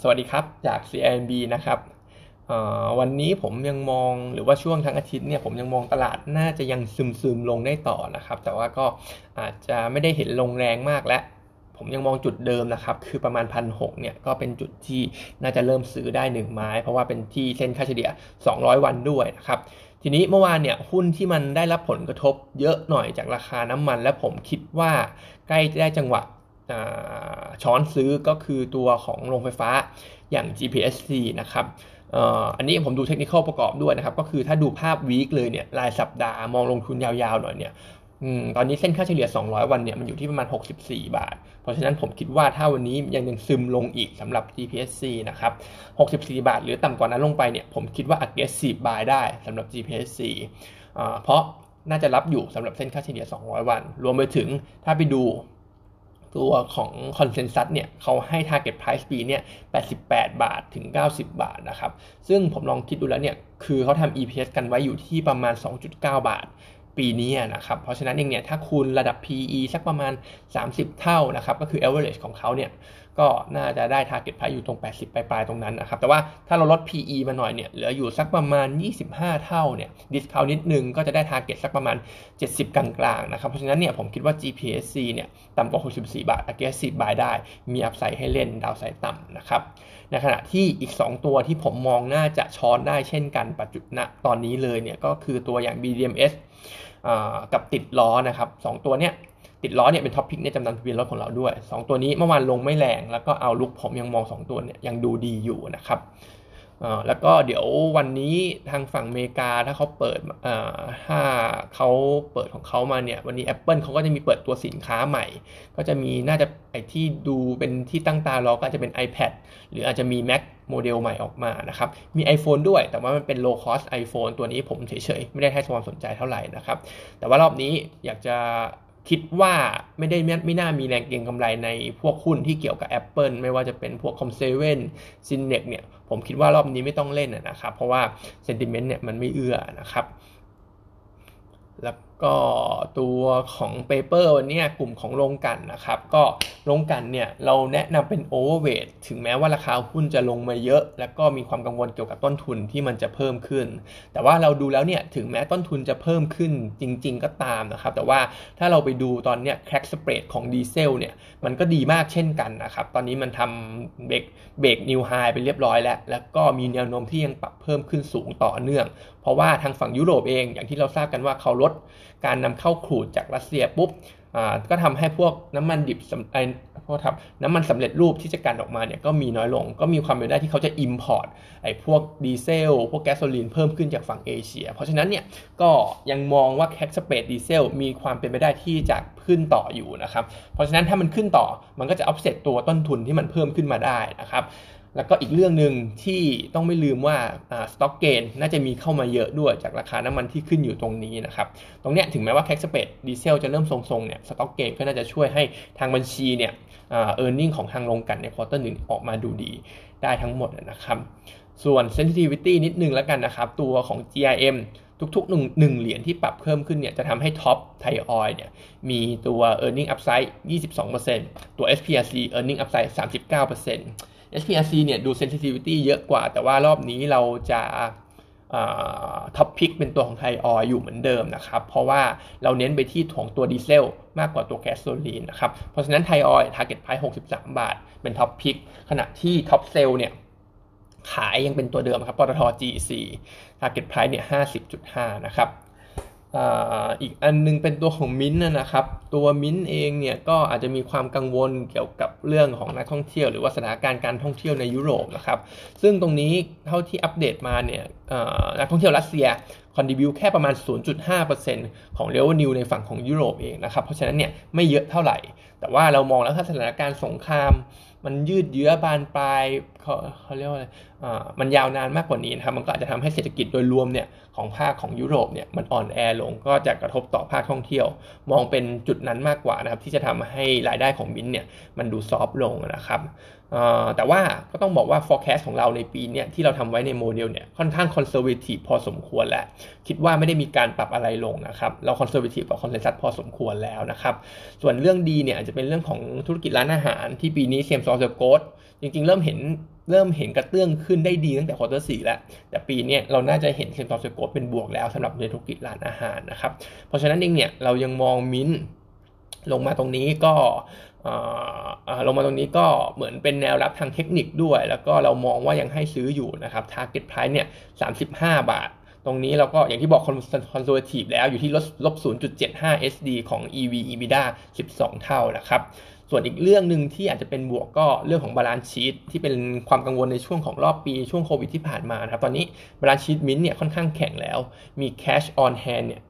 สวัสดีครับจาก CIMB นะครับวันนี้ผมยังมองหรือว่าช่วงทั้งอาทิตย์เนี่ยผมยังมองตลาดน่าจะยังซึมซึมลงได้ต่อนะครับ แต่ว่าก็อาจจะไม่ได้เห็นลงแรงมากและผมยังมองจุดเดิมนะครับ คือประมาณพันหเนี่ยก็เป็นจุดที่น่าจะเริ่มซื้อได้ 1 ไม้ เพราะว่าเป็นที่เส้นค่าเฉลี่ย 200 วันด้วยนะครับทีนี้เมื่อวานเนี่ยหุ้นที่มันได้รับผลกระทบเยอะหน่อยจากราคาน้ำมัน และผมคิดว่าใกล้ได้จังหวะ ช้อนซื้อก็คือตัวของโรงไฟฟ้าอย่าง GPSC นะครับอันนี้ผมดูเทคนิคประกอบด้วยนะครับ ก็คือถ้าดูภาพวีคเลยเนี่ยรายสัปดาห์มองลงทุนยาวๆหน่อยเนี่ยตอนนี้เส้นค่าเฉลี่ย 200 วันเนี่ยมันอยู่ที่ประมาณ 64 บาท เพราะฉะนั้นผมคิดว่าถ้าวันนี้ยังยังซึมลงอีกสำหรับ GPSC นะครับ 64 บาท หรือต่ำกว่านั้นลงไปเนี่ยผมคิดว่า aggressive buy ได้สำหรับ GPSC เพราะน่าจะรับอยู่สำหรับเส้นค่าเฉลี่ย 200 วัน รวมไปถึงถ้าไปดู ตัวของคอนเซนแซสเนี่ยเขาให้ Target Price ปีเนี่ย 88 บาทถึง 90 บาทนะครับ ซึ่งผมลองคิดดูแล้วเนี่ย คือเขาทำ EPS กันไว้อยู่ที่ประมาณ 2.9 บาทปีนี้นะครับ เพราะฉะนั้นเองเนี่ย ถ้าคูณระดับ PE สักประมาณ 30 เท่านะครับ ก็คือ average ของเขาเนี่ย ก็น่าจะได้ target price อยู่ตรง 80 ปลายๆตรงนั้นนะครับ แต่ว่าถ้าเราลด PE มาหน่อยเนี่ย เหลืออยู่สักประมาณ 25 เท่าเนี่ย discount นิดนึงก็จะได้ target สักประมาณ 70 กลางๆนะครับ เพราะฉะนั้นเนี่ยผมคิดว่า GPSC เนี่ยต่ำกว่า 64 บาท aggressive buy ได้ มี upside ให้เล่น downside ต่ำนะครับ ในขณะที่อีก 2 ตัวที่ผมมองน่าจะช้อนได้เช่นกันปัจจุบันตอนนี้เลยเนี่ยก็คือตัวอย่าง BDMS กับติดล้อนะครับ2ตัวเนี้ยติดล้อเนี่ยเป็น top pick ในจำนวนทะเบียนรถของเราด้วย 2 ตัวนี้เมื่อวานลงไม่แรง แล้วก็ outlook ผมยังมอง 2 ตัวเนี่ยยังดูดีอยู่นะครับ แล้วก็เดี๋ยววันนี้ทางฝั่งอเมริกาถ้าเขาเปิดถ้าเขาเปิดของเขามาเนี่ยวันนี้ Apple เขาก็จะมีเปิดตัวสินค้าใหม่ ก็จะมีน่าจะไอที่ดูเป็นที่ตั้งตารอก็อาจจะเป็น iPad หรืออาจจะมี Mac โมเดลใหม่ออกมานะครับ มี iPhone ด้วย แต่ว่ามันเป็น low cost iPhone ตัวนี้ผมเฉยๆ ไม่ได้ให้ความสนใจเท่าไหร่นะครับ แต่ว่ารอบนี้อยากจะ คิดว่าไม่ได้ไม่น่ามีแรงเก็งกำไรในพวกหุ้นที่เกี่ยวกับ Apple ไม่ว่าจะเป็นพวกคอมเซเว่นSynnex เนี่ย ผมคิดว่ารอบนี้ไม่ต้องเล่นนะครับ เพราะว่า sentiment เนี่ยมันไม่เอื้อนะครับ แล้ว ก็ตัวของ paper วันนี้กลุ่มของโรงกลั่นนะครับ ก็โรงกลั่นเนี่ยเราแนะนำเป็น overweight ถึงแม้ว่าราคาหุ้นจะลงมาเยอะ แล้วก็มีความกังวลเกี่ยวกับต้นทุนที่มันจะเพิ่มขึ้น แต่ว่าเราดูแล้วเนี่ยถึงแม้ต้นทุนจะเพิ่มขึ้นจริง ๆ ก็ตามนะครับ แต่ว่าถ้าเราไปดูตอนเนี้ย crack spread ของดีเซลเนี่ยมันก็ดีมากเช่นกันนะครับ ตอนนี้มันทำ break break new high ไปเรียบร้อยแล้ว แล้วก็มีแนวโน้มที่ยังปรับเพิ่มขึ้นสูงต่อเนื่อง เพราะว่าทางฝั่งยุโรปเองอย่างที่เราทราบกันว่าเขาลด การนำเข้า crude จากรัสเซียปุ๊บก็ทำให้พวกน้ำมันดิบไอ้พวกทำน้ำมันสำเร็จรูปที่จะกลั่นออกมาเนี่ยก็มีน้อยลง ก็มีความเป็นได้ที่เขาจะ import ไอ้พวกดีเซล พวกแก๊สโซลีนเพิ่มขึ้นจากฝั่งเอเชีย เพราะฉะนั้นเนี่ยก็ยังมองว่า crack spread ดีเซลมีความเป็นไปได้ที่จะขึ้นต่ออยู่นะครับ เพราะฉะนั้นถ้ามันขึ้นต่อมันก็จะ offset ตัวต้นทุนที่มันเพิ่มขึ้นมาได้นะครับ แล้วก็อีกเรื่องหนึ่งที่ต้องไม่ลืมว่า stock gain น่าจะมีเข้ามาเยอะด้วยจากราคาน้ำมันที่ขึ้นอยู่ตรงนี้นะครับ ตรงเนี้ยถึงแม้ว่า crack spread ดีเซลจะเริ่มทรงๆเนี่ย stock gain ก็น่าจะช่วยให้ทางบัญชีเนี่ย earning ของทางโรงกลั่นใน quarter หนึ่งออกมาดูดีได้ทั้งหมดนะครับส่วน sensitivity นิดนึงแล้วกันนะครับ ตัวของ GRM ทุกๆหนึ่งเหรียญที่ปรับเพิ่มขึ้นเนี่ยจะทำให้ TOP ไทยออยล์เนี่ยมีตัว e a r n i n g upside 22%ตัว SPRC earning upside 39% SPRC เนี่ยดู sensitivity เยอะกว่า แต่ว่ารอบนี้เราจะ top pick เป็นตัวของไทยออยล์อยู่เหมือนเดิมนะครับ เพราะว่าเราเน้นไปที่ของตัวดีเซลมากกว่าตัวแก๊สโซลีนนะครับ เพราะฉะนั้นไทยออยล์ target price 63 บาท เป็น top pick ขณะที่ top sell เนี่ยขายยังเป็นตัวเดิมครับปตท GC target price เนี่ย 50.5 นะครับ อีกอันนึงเป็นตัวของมิ้นนะครับ ตัวมิ้นเองเนี่ยก็อาจจะมีความกังวลเกี่ยวกับเรื่องของนักท่องเที่ยว หรือว่าสถานการณ์การท่องเที่ยวในยุโรปนะครับ ซึ่งตรงนี้เท่าที่อัปเดตมาเนี่ยนักท่องเที่ยวรัสเซียคอนดิบิวแค่ประมาณ 0.5%ของเรเวนิวในฝั่งของยุโรปเองนะครับ เพราะฉะนั้นเนี่ยไม่เยอะเท่าไหร่ แต่ว่าเรามองแล้วถ้าสถานการณ์สงคราม มันยืดเยื้อบานปลายเขาเขาเรียกว่าอะไรอ่ามันยาวนานมากกว่านี้นะครับมันก็อาจจะทำให้เศรษฐกิจโดยรวมเนี่ยของภาคของยุโรปเนี่ยมันอ่อนแอลงก็จะกระทบต่อภาคท่องเที่ยว มองเป็นจุดนั้นมากกว่านะครับที่จะทำให้รายได้ของบินเนี่ยมันดูซอฟลงนะครับแต่ว่าก็ต้องบอกว่า forecast ของเราในปีนี้ที่เราทำไว้ในโมเดลเนี่ยค่อนข้าง conservative พอสมควรแล้ว คิดว่าไม่ได้มีการปรับอะไรลงนะครับ เรา conservative กับ consensus พอสมควรแล้วนะครับ ส่วนเรื่องดีเนี่ยอาจจะเป็นเรื่องของธุรกิจร้านอาหารที่ปีนี้ same store growth จริงๆ เริ่มเห็น เริ่มเห็นกระเตื้องขึ้นได้ดีตั้งแต่ quarter สี่แล้ว แต่ปีนี้เราน่าจะเห็น same store growth เป็นบวกแล้วสำหรับในธุรกิจร้านอาหารนะครับ เพราะฉะนั้นเองเนี่ยเรายังมองมินลงมาตรงนี้ก็ลงมาตรงนี้ก็เหมือนเป็นแนวรับทางเทคนิคด้วย แล้วก็เรามองว่ายังให้ซื้ออยู่นะครับ target price เนี่ย35 บาท ตรงนี้เราก็อย่างที่บอกconservative แล้วอยู่ที่ลบลบ0.75 SD ของ EV EBITDA 12 เท่านะครับ ส่วนอีกเรื่องหนึ่งที่อาจจะเป็นบวกก็เรื่องของ balance sheet ที่เป็นความกังวลในช่วงของรอบปีช่วงโควิดที่ผ่านมานะครับ ตอนนี้ balance sheet MINT เนี่ยค่อนข้างแข็งแล้ว มี cash on hand เนี่ย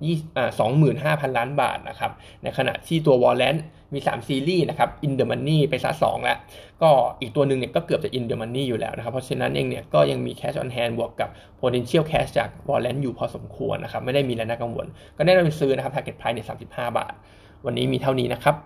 สองหมื่นห้าพันล้านบาทนะครับ ในขณะที่ตัว Warrant มี 3 ซีรีส์นะครับ In the Money ไปซะ2แล้ว ก็อีกตัวหนึ่งเนี่ยก็เกือบจะ In the Money อยู่แล้วนะครับ เพราะฉะนั้นเองเนี่ยก็ยังมี Cash on Hand บวกกับ Potential Cash จาก Warrant อยู่พอสมควรนะครับ ไม่ได้มีอะไรน่ากังวล ก็แนะนำซื้อนะครับ Target Price เนี่ย35 บาท วันนี้มีเท่านี้นะครับ